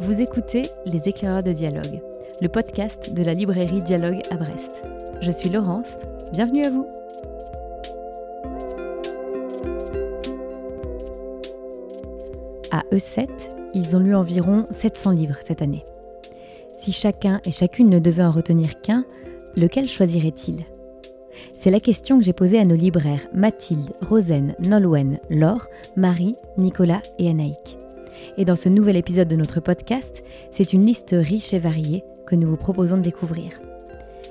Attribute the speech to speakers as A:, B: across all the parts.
A: Vous écoutez Les éclaireurs de dialogue, le podcast de la librairie Dialogue à Brest. Je suis Laurence, bienvenue à vous. À E7, ils ont lu environ 700 livres cette année. Si chacun et chacune ne devait en retenir qu'un, lequel choisirait-il? C'est la question que j'ai posée à nos libraires Mathilde, Rosen, Nolwenn, Laure, Marie, Nicolas et Anaïk. Et dans ce nouvel épisode de notre podcast, c'est une liste riche et variée que nous vous proposons de découvrir.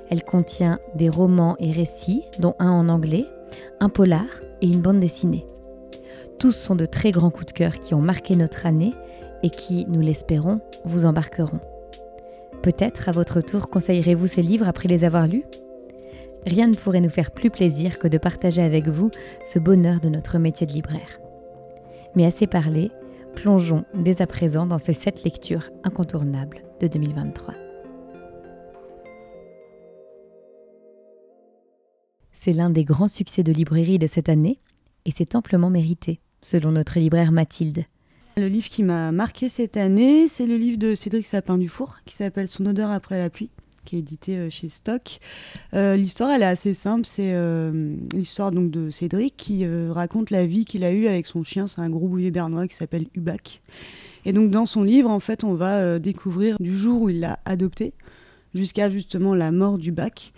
A: Elle contient des romans et récits, dont un en anglais, un polar et une bande dessinée. Tous sont de très grands coups de cœur qui ont marqué notre année et qui, nous l'espérons, vous embarqueront. Peut-être à votre tour conseillerez-vous ces livres après les avoir lus? Rien ne pourrait nous faire plus plaisir que de partager avec vous ce bonheur de notre métier de libraire. Mais assez parlé, plongeons dès à présent dans ces sept lectures incontournables de 2023. C'est l'un des grands succès de librairie de cette année et c'est amplement mérité, selon notre libraire Mathilde.
B: Le livre qui m'a marqué cette année, c'est le livre de Cédric Sapin-Dufour qui s'appelle Son odeur après la pluie qui est édité euh, chez Stock. Euh, l'histoire, elle est assez simple. C'est euh, l'histoire donc de Cédric qui raconte la vie qu'il a eue avec son chien. C'est un gros bouvier bernois qui s'appelle Hubac. Et donc dans son livre, en fait, on va découvrir du jour où il l'a adopté jusqu'à justement la mort d'Hubac.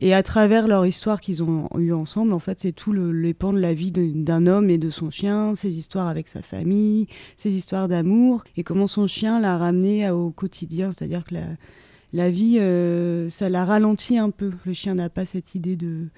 B: Et à travers leur histoire qu'ils ont eue ensemble, en fait, c'est tout le, les pans de la vie d'un homme et de son chien, ses histoires avec sa famille, ses histoires d'amour, et comment son chien l'a ramené au quotidien. C'est-à-dire que la, la vie, euh, ça la ralentit un peu. Le chien n'a pas cette idée de,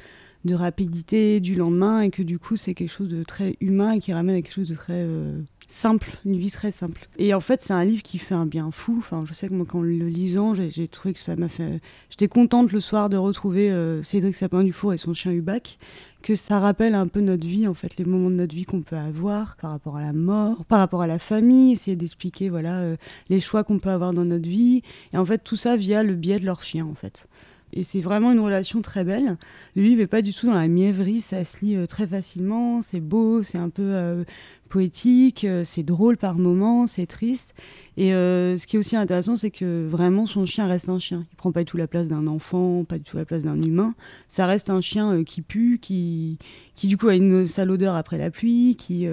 B: de rapidité du lendemain, et que du coup, c'est quelque chose de très humain et qui ramène à quelque chose de très euh, simple, une vie très simple. Et en fait, c'est un livre qui fait un bien fou. Enfin, je sais que moi, quand le lisant, j'ai trouvé que ça m'a fait. J'étais contente le soir de retrouver euh, Cédric Sapin-Dufour et son chien Hubac, que ça rappelle un peu notre vie, en fait, les moments de notre vie qu'on peut avoir par rapport à la mort, par rapport à la famille, essayer d'expliquer, voilà, euh, les choix qu'on peut avoir dans notre vie. Et en fait, tout ça via le biais de leur chien, en fait. Et c'est vraiment une relation très belle. Le livre n'est pas du tout dans la mièvrerie, ça se lit euh, très facilement, c'est beau, c'est un peu poétique, euh, c'est drôle par moments, c'est triste. Et euh, ce qui est aussi intéressant, c'est que vraiment son chien reste un chien. Il prend pas du tout la place d'un enfant, pas du tout la place d'un humain. Ça reste un chien euh, qui pue, qui, qui du coup a une sale odeur après la pluie, qui,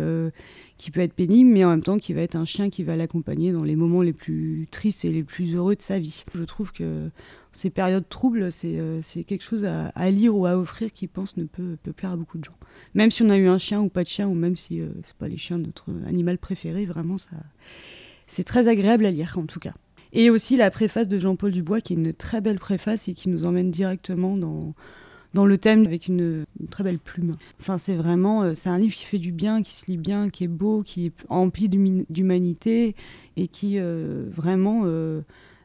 B: qui peut être pénible, mais en même temps qui va être un chien qui va l'accompagner dans les moments les plus tristes et les plus heureux de sa vie. Je trouve que ces périodes troubles, c'est euh, quelque chose à, lire ou à offrir qui, pense, ne peut, peut, plaire à beaucoup de gens. Même si on a eu un chien ou pas de chien, ou même si euh, c'est pas les chiens notre animal préféré, vraiment, ça, c'est très agréable à lire en tout cas. Et aussi la préface de Jean-Paul Dubois, qui est une très belle préface et qui nous emmène directement dans, dans le thème avec une, très belle plume. Enfin, c'est vraiment, euh, c'est un livre qui fait du bien, qui se lit bien, qui est beau, qui est empli d'humanité et qui vraiment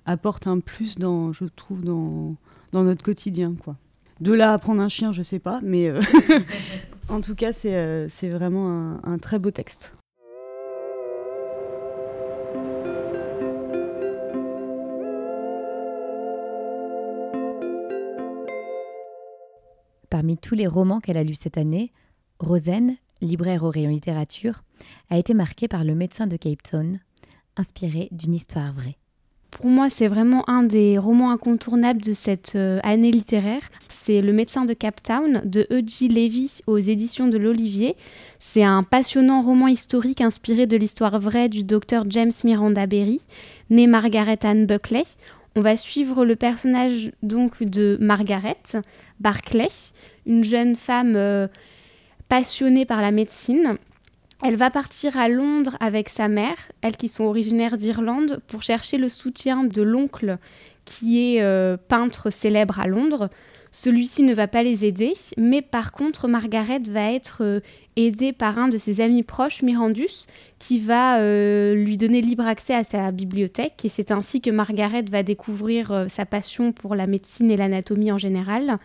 B: apporte un plus dans, je trouve, dans, notre quotidien. Quoi. De là à prendre un chien, je sais pas, mais euh, en tout cas, c'est euh, vraiment un très beau texte.
A: Parmi tous les romans qu'elle a lus cette année, Rosen, libraire au rayon littérature, a été marquée par Le médecin de Cape Town, inspiré d'une histoire vraie.
C: Pour moi, c'est vraiment un des romans incontournables de cette euh, année littéraire. C'est Le médecin de Cape Town de E.G. Levy aux éditions de l'Olivier. C'est un passionnant roman historique inspiré de l'histoire vraie du docteur James Miranda Berry, né Margaret Ann Buckley. On va suivre le personnage donc de Margaret Barclay, une jeune femme euh, passionnée par la médecine elle va partir à Londres avec sa mère, elles qui sont originaires d'Irlande, pour chercher le soutien de l'oncle qui est euh, peintre célèbre à Londres. Celui-ci ne va pas les aider, mais par contre, Margaret va être euh, aidée par un de ses amis proches, Mirandus, qui va euh, lui donner libre accès à sa bibliothèque. Et c'est ainsi que Margaret va découvrir sa passion pour la médecine et l'anatomie en général.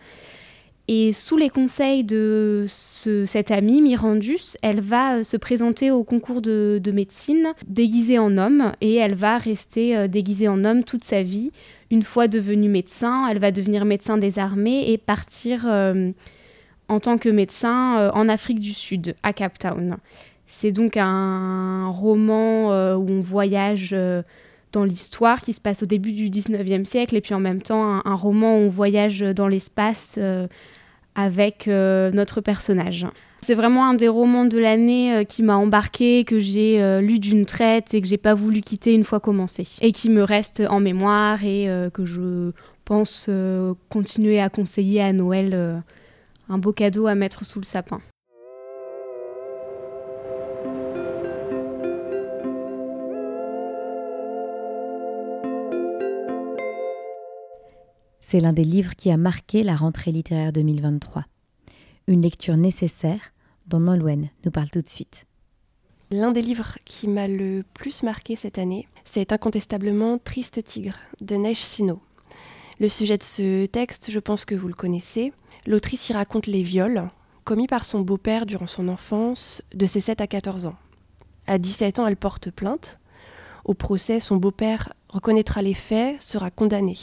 C: Et sous les conseils de cette amie, Mirandus, elle va euh, se présenter au concours de, médecine déguisée en homme et elle va rester euh, déguisée en homme toute sa vie. Une fois devenue médecin, elle va devenir médecin des armées et partir euh, en tant que médecin en Afrique du Sud, à Cape Town. C'est donc un roman où on voyage dans l'histoire qui se passe au début du 19e siècle et puis en même temps un, roman où on voyage dans l'espace avec notre personnage. C'est vraiment un des romans de l'année qui m'a embarqué, que j'ai lu d'une traite et que j'ai pas voulu quitter une fois commencé. Et qui me reste en mémoire et que je pense continuer à conseiller à Noël un beau cadeau à mettre sous le sapin.
A: C'est l'un des livres qui a marqué la rentrée littéraire 2023. Une lecture nécessaire dont Nolwenn nous parle tout de suite.
D: L'un des livres qui m'a le plus marqué cette année, c'est incontestablement Triste Tigre de Neige Sino. Le sujet de ce texte, je pense que vous le connaissez. L'autrice y raconte les viols commis par son beau-père durant son enfance, de ses 7 à 14 ans. À 17 ans, elle porte plainte. Au procès, son beau-père reconnaîtra les faits, sera condamné.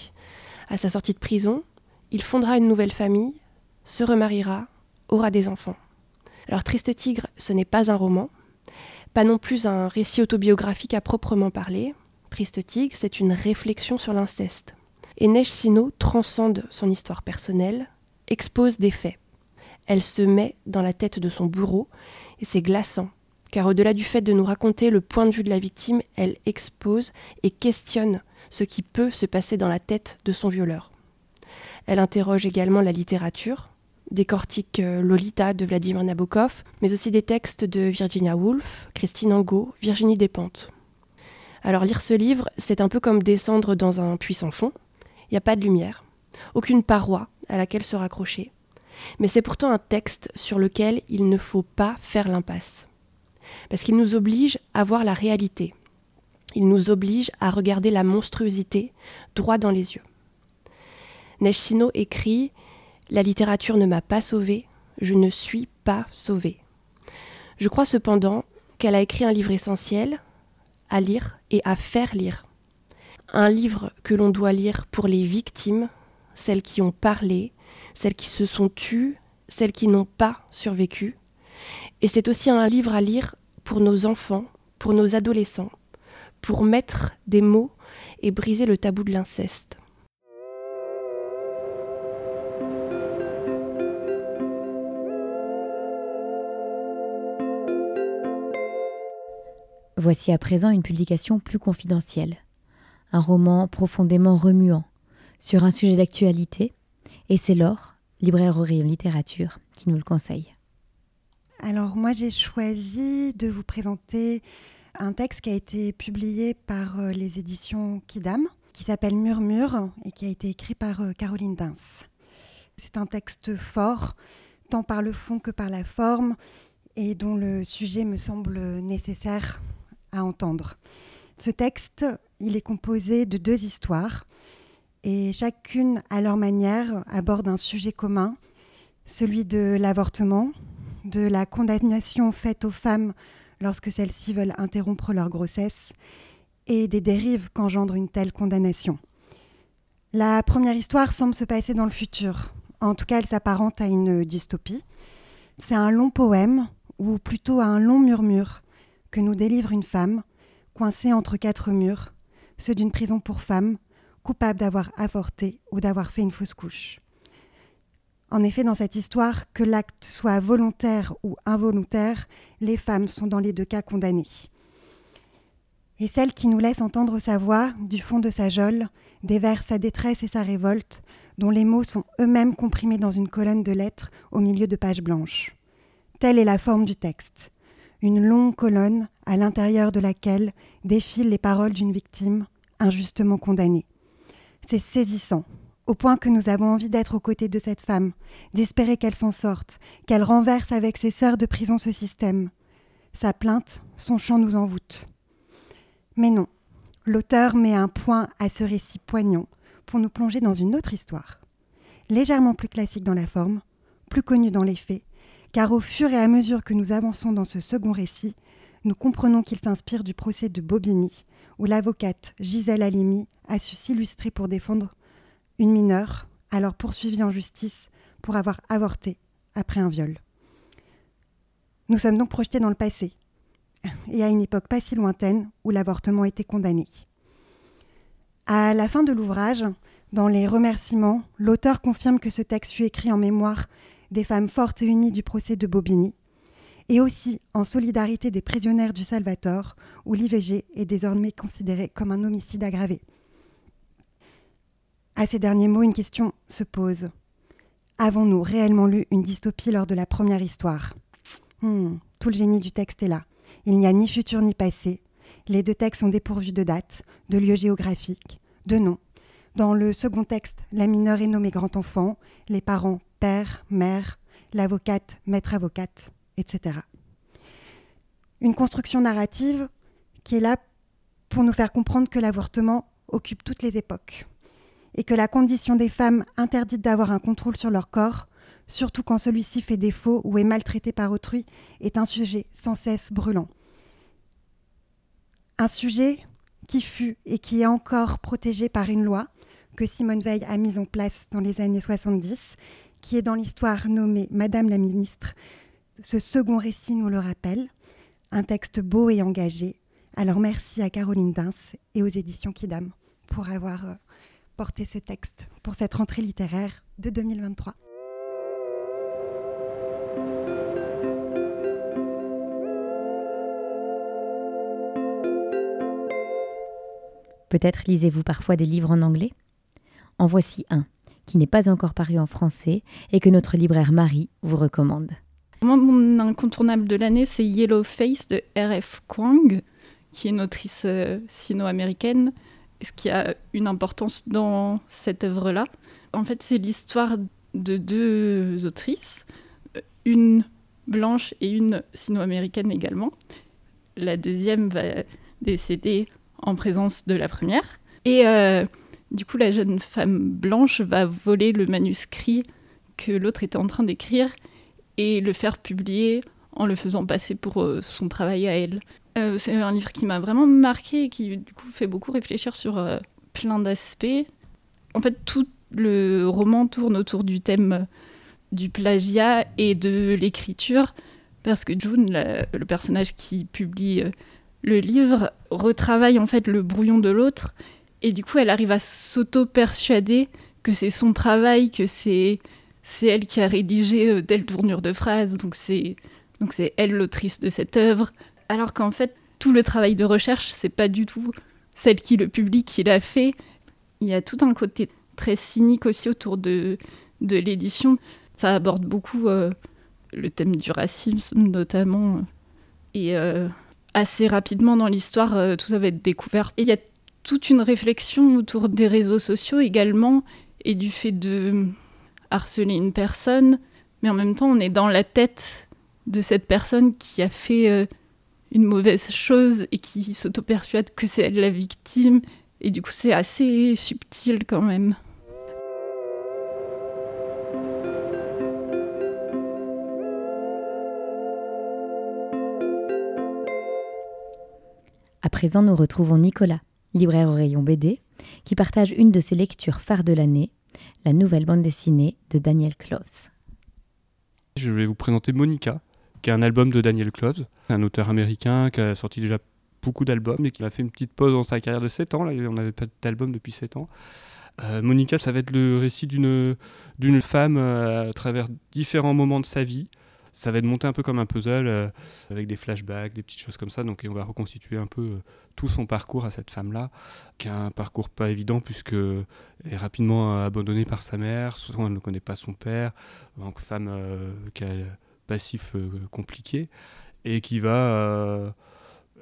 D: À sa sortie de prison, il fondera une nouvelle famille, se remariera, aura des enfants. Alors Triste Tigre, ce n'est pas un roman, pas non plus un récit autobiographique à proprement parler. Triste Tigre, c'est une réflexion sur l'inceste. Et Neige Sino transcende son histoire personnelle, expose des faits. Elle se met dans la tête de son bourreau, et c'est glaçant, car au-delà du fait de nous raconter le point de vue de la victime, elle expose et questionne ce qui peut se passer dans la tête de son violeur. Elle interroge également la littérature, décortique euh, Lolita de Vladimir Nabokov, mais aussi des textes de Virginia Woolf, Christine Angot, Virginie Despentes. Alors lire ce livre, c'est un peu comme descendre dans un puits sans fond. Il n'y a pas de lumière, aucune paroi à laquelle se raccrocher. Mais c'est pourtant un texte sur lequel il ne faut pas faire l'impasse. Parce qu'il nous oblige à voir la réalité, il nous oblige à regarder la monstruosité droit dans les yeux. Nechsino écrit La littérature ne m'a pas sauvé, je ne suis pas sauvé. Je crois cependant qu'elle a écrit un livre essentiel à lire et à faire lire. Un livre que l'on doit lire pour les victimes, celles qui ont parlé, celles qui se sont tues, celles qui n'ont pas survécu. Et c'est aussi un livre à lire pour nos enfants, pour nos adolescents, pour mettre des mots et briser le tabou de l'inceste.
A: Voici à présent une publication plus confidentielle, un roman profondément remuant, sur un sujet d'actualité, et c'est Laure, libraire au rayon littérature, qui nous le conseille.
E: Alors moi j'ai choisi de vous présenter un texte qui a été publié par euh, les éditions Kidam, qui s'appelle Murmure et qui a été écrit par euh, Caroline Dins. C'est un texte fort, tant par le fond que par la forme, et dont le sujet me semble nécessaire à entendre. Ce texte, il est composé de deux histoires, et chacune, à leur manière, aborde un sujet commun, celui de l'avortement, de la condamnation faite aux femmes lorsque celles-ci veulent interrompre leur grossesse et des dérives qu'engendre une telle condamnation. La première histoire semble se passer dans le futur. En tout cas, elle s'apparente à une dystopie. C'est un long poème, ou plutôt un long murmure, que nous délivre une femme, coincée entre quatre murs, ceux d'une prison pour femmes, coupable d'avoir avorté ou d'avoir fait une fausse couche. En effet, dans cette histoire, que l'acte soit volontaire ou involontaire, les femmes sont dans les deux cas condamnées. Et celle qui nous laisse entendre sa voix, du fond de sa geôle, déverse sa détresse et sa révolte, dont les mots sont eux-mêmes comprimés dans une colonne de lettres au milieu de pages blanches. Telle est la forme du texte. Une longue colonne à l'intérieur de laquelle défilent les paroles d'une victime injustement condamnée. C'est saisissant, au point que nous avons envie d'être aux côtés de cette femme, d'espérer qu'elle s'en sorte, qu'elle renverse avec ses sœurs de prison ce système. Sa plainte, son chant nous envoûte. Mais non, l'auteur met un point à ce récit poignant pour nous plonger dans une autre histoire, légèrement plus classique dans la forme, plus connue dans les faits, car au fur et à mesure que nous avançons dans ce second récit, nous comprenons qu'il s'inspire du procès de Bobigny, où l'avocate Gisèle Halimi a su s'illustrer pour défendre une mineure, alors poursuivie en justice pour avoir avorté après un viol. Nous sommes donc projetés dans le passé, et à une époque pas si lointaine où l'avortement était condamné. À la fin de l'ouvrage, dans les remerciements, l'auteur confirme que ce texte fut écrit en mémoire des femmes fortes et unies du procès de Bobigny, et aussi en solidarité des prisonnières du Salvator, où l'IVG est désormais considéré comme un homicide aggravé. À ces derniers mots, une question se pose. Avons-nous réellement lu une dystopie lors de la première histoire? Hmm, Tout le génie du texte est là. Il n'y a ni futur ni passé. Les deux textes sont dépourvus de date, de lieu géographique, de nom. Dans le second texte, la mineure est nommée grand-enfant, les parents père, mère, l'avocate, maître avocate, etc. Une construction narrative qui est là pour nous faire comprendre que l'avortement occupe toutes les époques et que la condition des femmes interdites d'avoir un contrôle sur leur corps, surtout quand celui-ci fait défaut ou est maltraité par autrui, est un sujet sans cesse brûlant. Un sujet qui fut et qui est encore protégé par une loi que Simone Veil a mise en place dans les années 70, qui est dans l'histoire nommée Madame la ministre. Ce second récit nous le rappelle, un texte beau et engagé. Alors merci à Caroline Dins et aux éditions Kidam pour avoir euh, porter ce texte pour cette rentrée littéraire de 2023.
A: Peut-être lisez-vous parfois des livres en anglais? En voici un, qui n'est pas encore paru en français et que notre libraire Marie vous recommande.
F: Moi, mon incontournable de l'année, c'est Yellow Face de R.F. Kwang, qui est une autrice euh, sino-américaine ce qui a une importance dans cette œuvre-là. En fait, c'est l'histoire de deux autrices, une blanche et une sino-américaine également. La deuxième va décéder en présence de la première. Et euh, du coup, la jeune femme blanche va voler le manuscrit que l'autre était en train d'écrire et le faire publier en le faisant passer pour euh, son travail à elle. Euh, c'est un livre qui m'a vraiment marqué et qui du coup fait beaucoup réfléchir sur euh, plein d'aspects. En fait, tout le roman tourne autour du thème du plagiat et de l'écriture, parce que June, le personnage qui publie euh, le livre, retravaille en fait le brouillon de l'autre, et du coup elle arrive à s'auto-persuader que c'est son travail, que c'est c'est elle qui a rédigé telle tournure de phrase, donc c'est donc c'est elle l'autrice de cette œuvre, alors qu'en fait, tout le travail de recherche, c'est pas du tout celle qui le publie qui l'a fait. Il y a tout un côté très cynique aussi autour de, de l'édition. Ça aborde beaucoup euh, le thème du racisme, notamment. Et euh, assez rapidement dans l'histoire, euh, tout ça va être découvert. Et il y a toute une réflexion autour des réseaux sociaux également, et du fait de harceler une personne. Mais en même temps, on est dans la tête de cette personne qui a fait une mauvaise chose et qui s'auto-persuade que c'est elle la victime. Et du coup, c'est assez subtil quand même.
A: À présent, nous retrouvons Nicolas, libraire au rayon BD, qui partage une de ses lectures phares de l'année, la nouvelle bande dessinée de Daniel Cloves.
G: Je vais vous présenter Monica, qui est un album de Daniel Cloves, un auteur américain qui a sorti déjà beaucoup d'albums et qui a fait une petite pause dans sa carrière de 7 ans. Là, on n'avait pas d'album depuis 7 ans. Euh, Monica, ça va être le récit d'une, femme euh, à travers différents moments de sa vie. Ça va être monté un peu comme un puzzle euh, avec des flashbacks, des petites choses comme ça. Donc, on va reconstituer un peu tout son parcours à cette femme-là, qui a un parcours pas évident puisque elle est rapidement abandonnée par sa mère. Souvent, elle ne connaît pas son père. Donc, femme qui a passif euh, compliqué et qui va euh,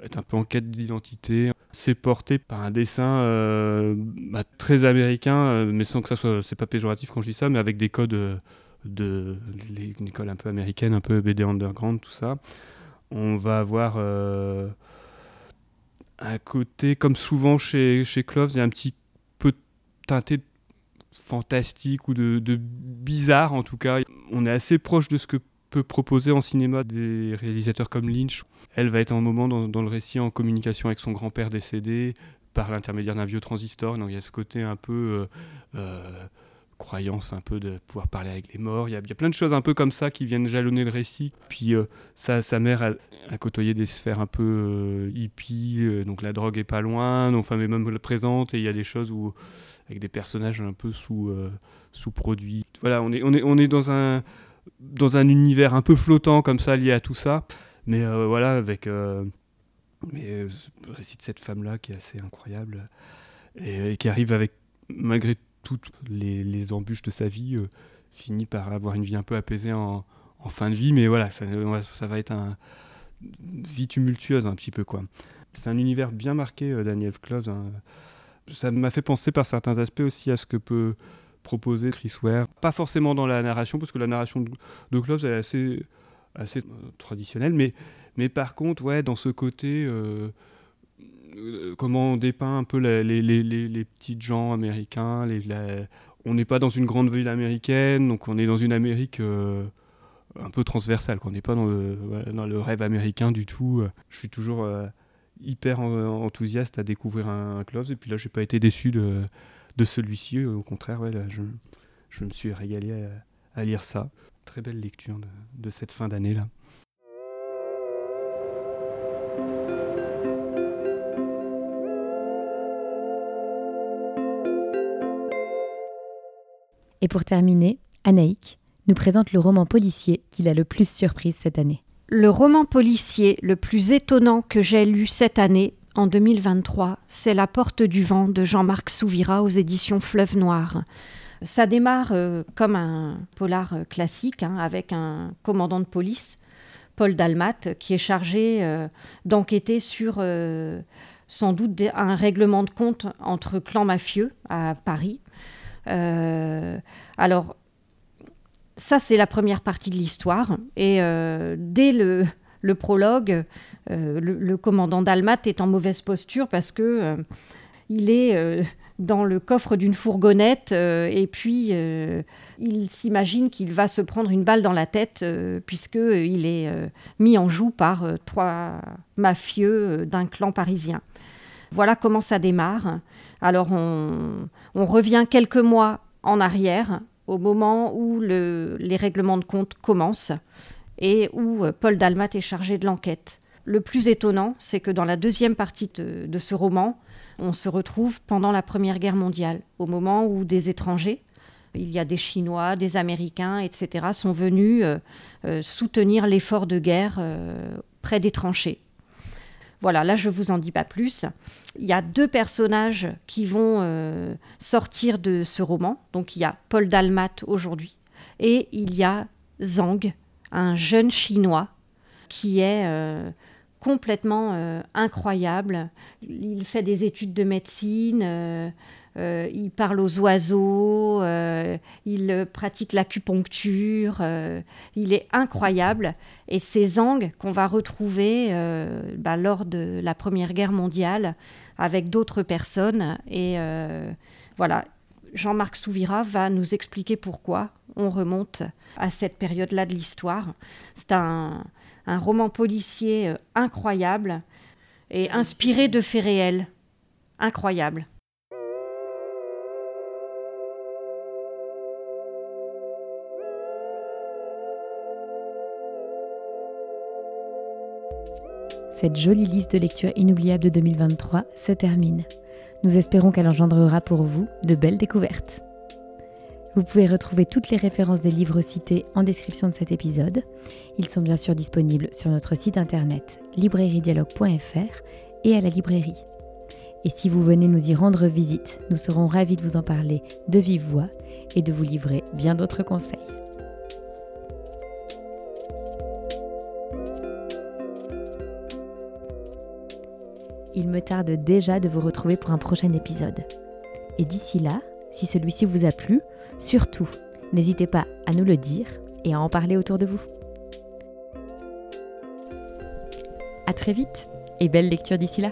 G: être un peu en quête d'identité. C'est porté par un dessin euh, bah, très américain, mais sans que ça soit, c'est pas péjoratif quand je dis ça, mais avec des codes de, une école un peu américaine, un peu BD underground, tout ça. On va avoir un côté, comme souvent chez, chez Cloves, il y a un petit peu teinté de fantastique ou de, de bizarre en tout cas. On est assez proche de ce que peut proposer en cinéma des réalisateurs comme Lynch. Elle va être un moment dans, le récit en communication avec son grand-père décédé par l'intermédiaire d'un vieux transistor. Donc il y a ce côté un peu euh, euh, croyance un peu de pouvoir parler avec les morts. Il y, a, plein de choses un peu comme ça qui viennent jalonner le récit. Puis sa, sa mère a, côtoyé des sphères un peu hippies, donc la drogue est pas loin, nos femmes est même présente, et il y a des choses où, avec des personnages un peu sous, sous-produits. Voilà, on est, on, est, on est dans un dans un univers un peu flottant comme ça lié à tout ça. Mais voilà, avec mais euh, le récit de cette femme-là qui est assez incroyable et, qui arrive avec, malgré toutes les, embûches de sa vie, euh, finit par avoir une vie un peu apaisée en, fin de vie. Mais voilà, ça, va être une vie tumultueuse un petit peu quoi. C'est un univers bien marqué, euh, Daniel Close. Hein. Ça m'a fait penser par certains aspects aussi à ce que peut proposer Chris Ware. Pas forcément dans la narration, parce que la narration de, de Close est assez, assez traditionnelle, mais mais par contre, ouais, dans ce côté, euh, euh, comment on dépeint un peu les, les, les, les gens américains, on n'est pas dans une grande ville américaine, donc on est dans une Amérique euh, un peu transversale. On n'est pas dans le, dans le, rêve américain du tout. Je suis toujours hyper enthousiaste à découvrir un, un, Close, et puis là, j'ai pas été déçu de, de celui-ci. Au contraire, ouais, là, je, je, me suis régalé à, à, lire ça. Très belle lecture de, de cette fin d'année là.
A: Et pour terminer, Anaïk nous présente le roman policier qui l'a le plus surprise cette année.
H: Le roman policier le plus étonnant que j'ai lu cette année, en 2023, c'est La Porte du Vent de Jean-Marc Souvira aux éditions Fleuve Noir. Ça démarre euh, comme un polar euh, classique, hein, avec un commandant de police, Paul Dalmat, qui est chargé euh, d'enquêter sur sans doute un règlement de compte entre clans mafieux à Paris. Alors, ça, c'est la première partie de l'histoire. Et dès le, prologue, euh, le, commandant Dalmat est en mauvaise posture parce que il est dans le coffre d'une fourgonnette et puis il s'imagine qu'il va se prendre une balle dans la tête puisqu'il est mis en joue par trois mafieux d'un clan parisien. Voilà comment ça démarre. Alors on, revient quelques mois en arrière, au moment où les règlements de compte commencent et où euh, Paul Dalmat est chargé de l'enquête. Le plus étonnant, c'est que dans la deuxième partie de, ce roman, on se retrouve pendant la Première Guerre mondiale, au moment où des étrangers, il y a des Chinois, des Américains, etc., sont venus euh, euh, soutenir l'effort de guerre près des tranchées. Voilà, là je vous en dis pas plus. Il y a deux personnages qui vont sortir de ce roman. Donc il y a Paul Dalmat aujourd'hui et il y a Zhang, un jeune chinois qui est euh, complètement euh, incroyable. Il fait des études de médecine. Euh, il parle aux oiseaux, il pratique l'acupuncture, il est incroyable. Et ces Zang qu'on va retrouver bah, lors de la Première Guerre mondiale avec d'autres personnes. Et voilà, Jean-Marc Souvira va nous expliquer pourquoi on remonte à cette période-là de l'histoire. C'est un, roman policier incroyable et inspiré de faits réels. Incroyable.
A: cette jolie liste de lectures inoubliables de 2023 se termine. Nous espérons qu'elle engendrera pour vous de belles découvertes. Vous pouvez retrouver toutes les références des livres cités en description de cet épisode. Ils sont bien sûr disponibles sur notre site internet librairiedialogue.fr et à la librairie. Et si vous venez nous y rendre visite, nous serons ravis de vous en parler de vive voix et de vous livrer bien d'autres conseils. Il me tarde déjà de vous retrouver pour un prochain épisode. Et d'ici là, si celui-ci vous a plu, surtout, n'hésitez pas à nous le dire et à en parler autour de vous. A très vite et belle lecture d'ici là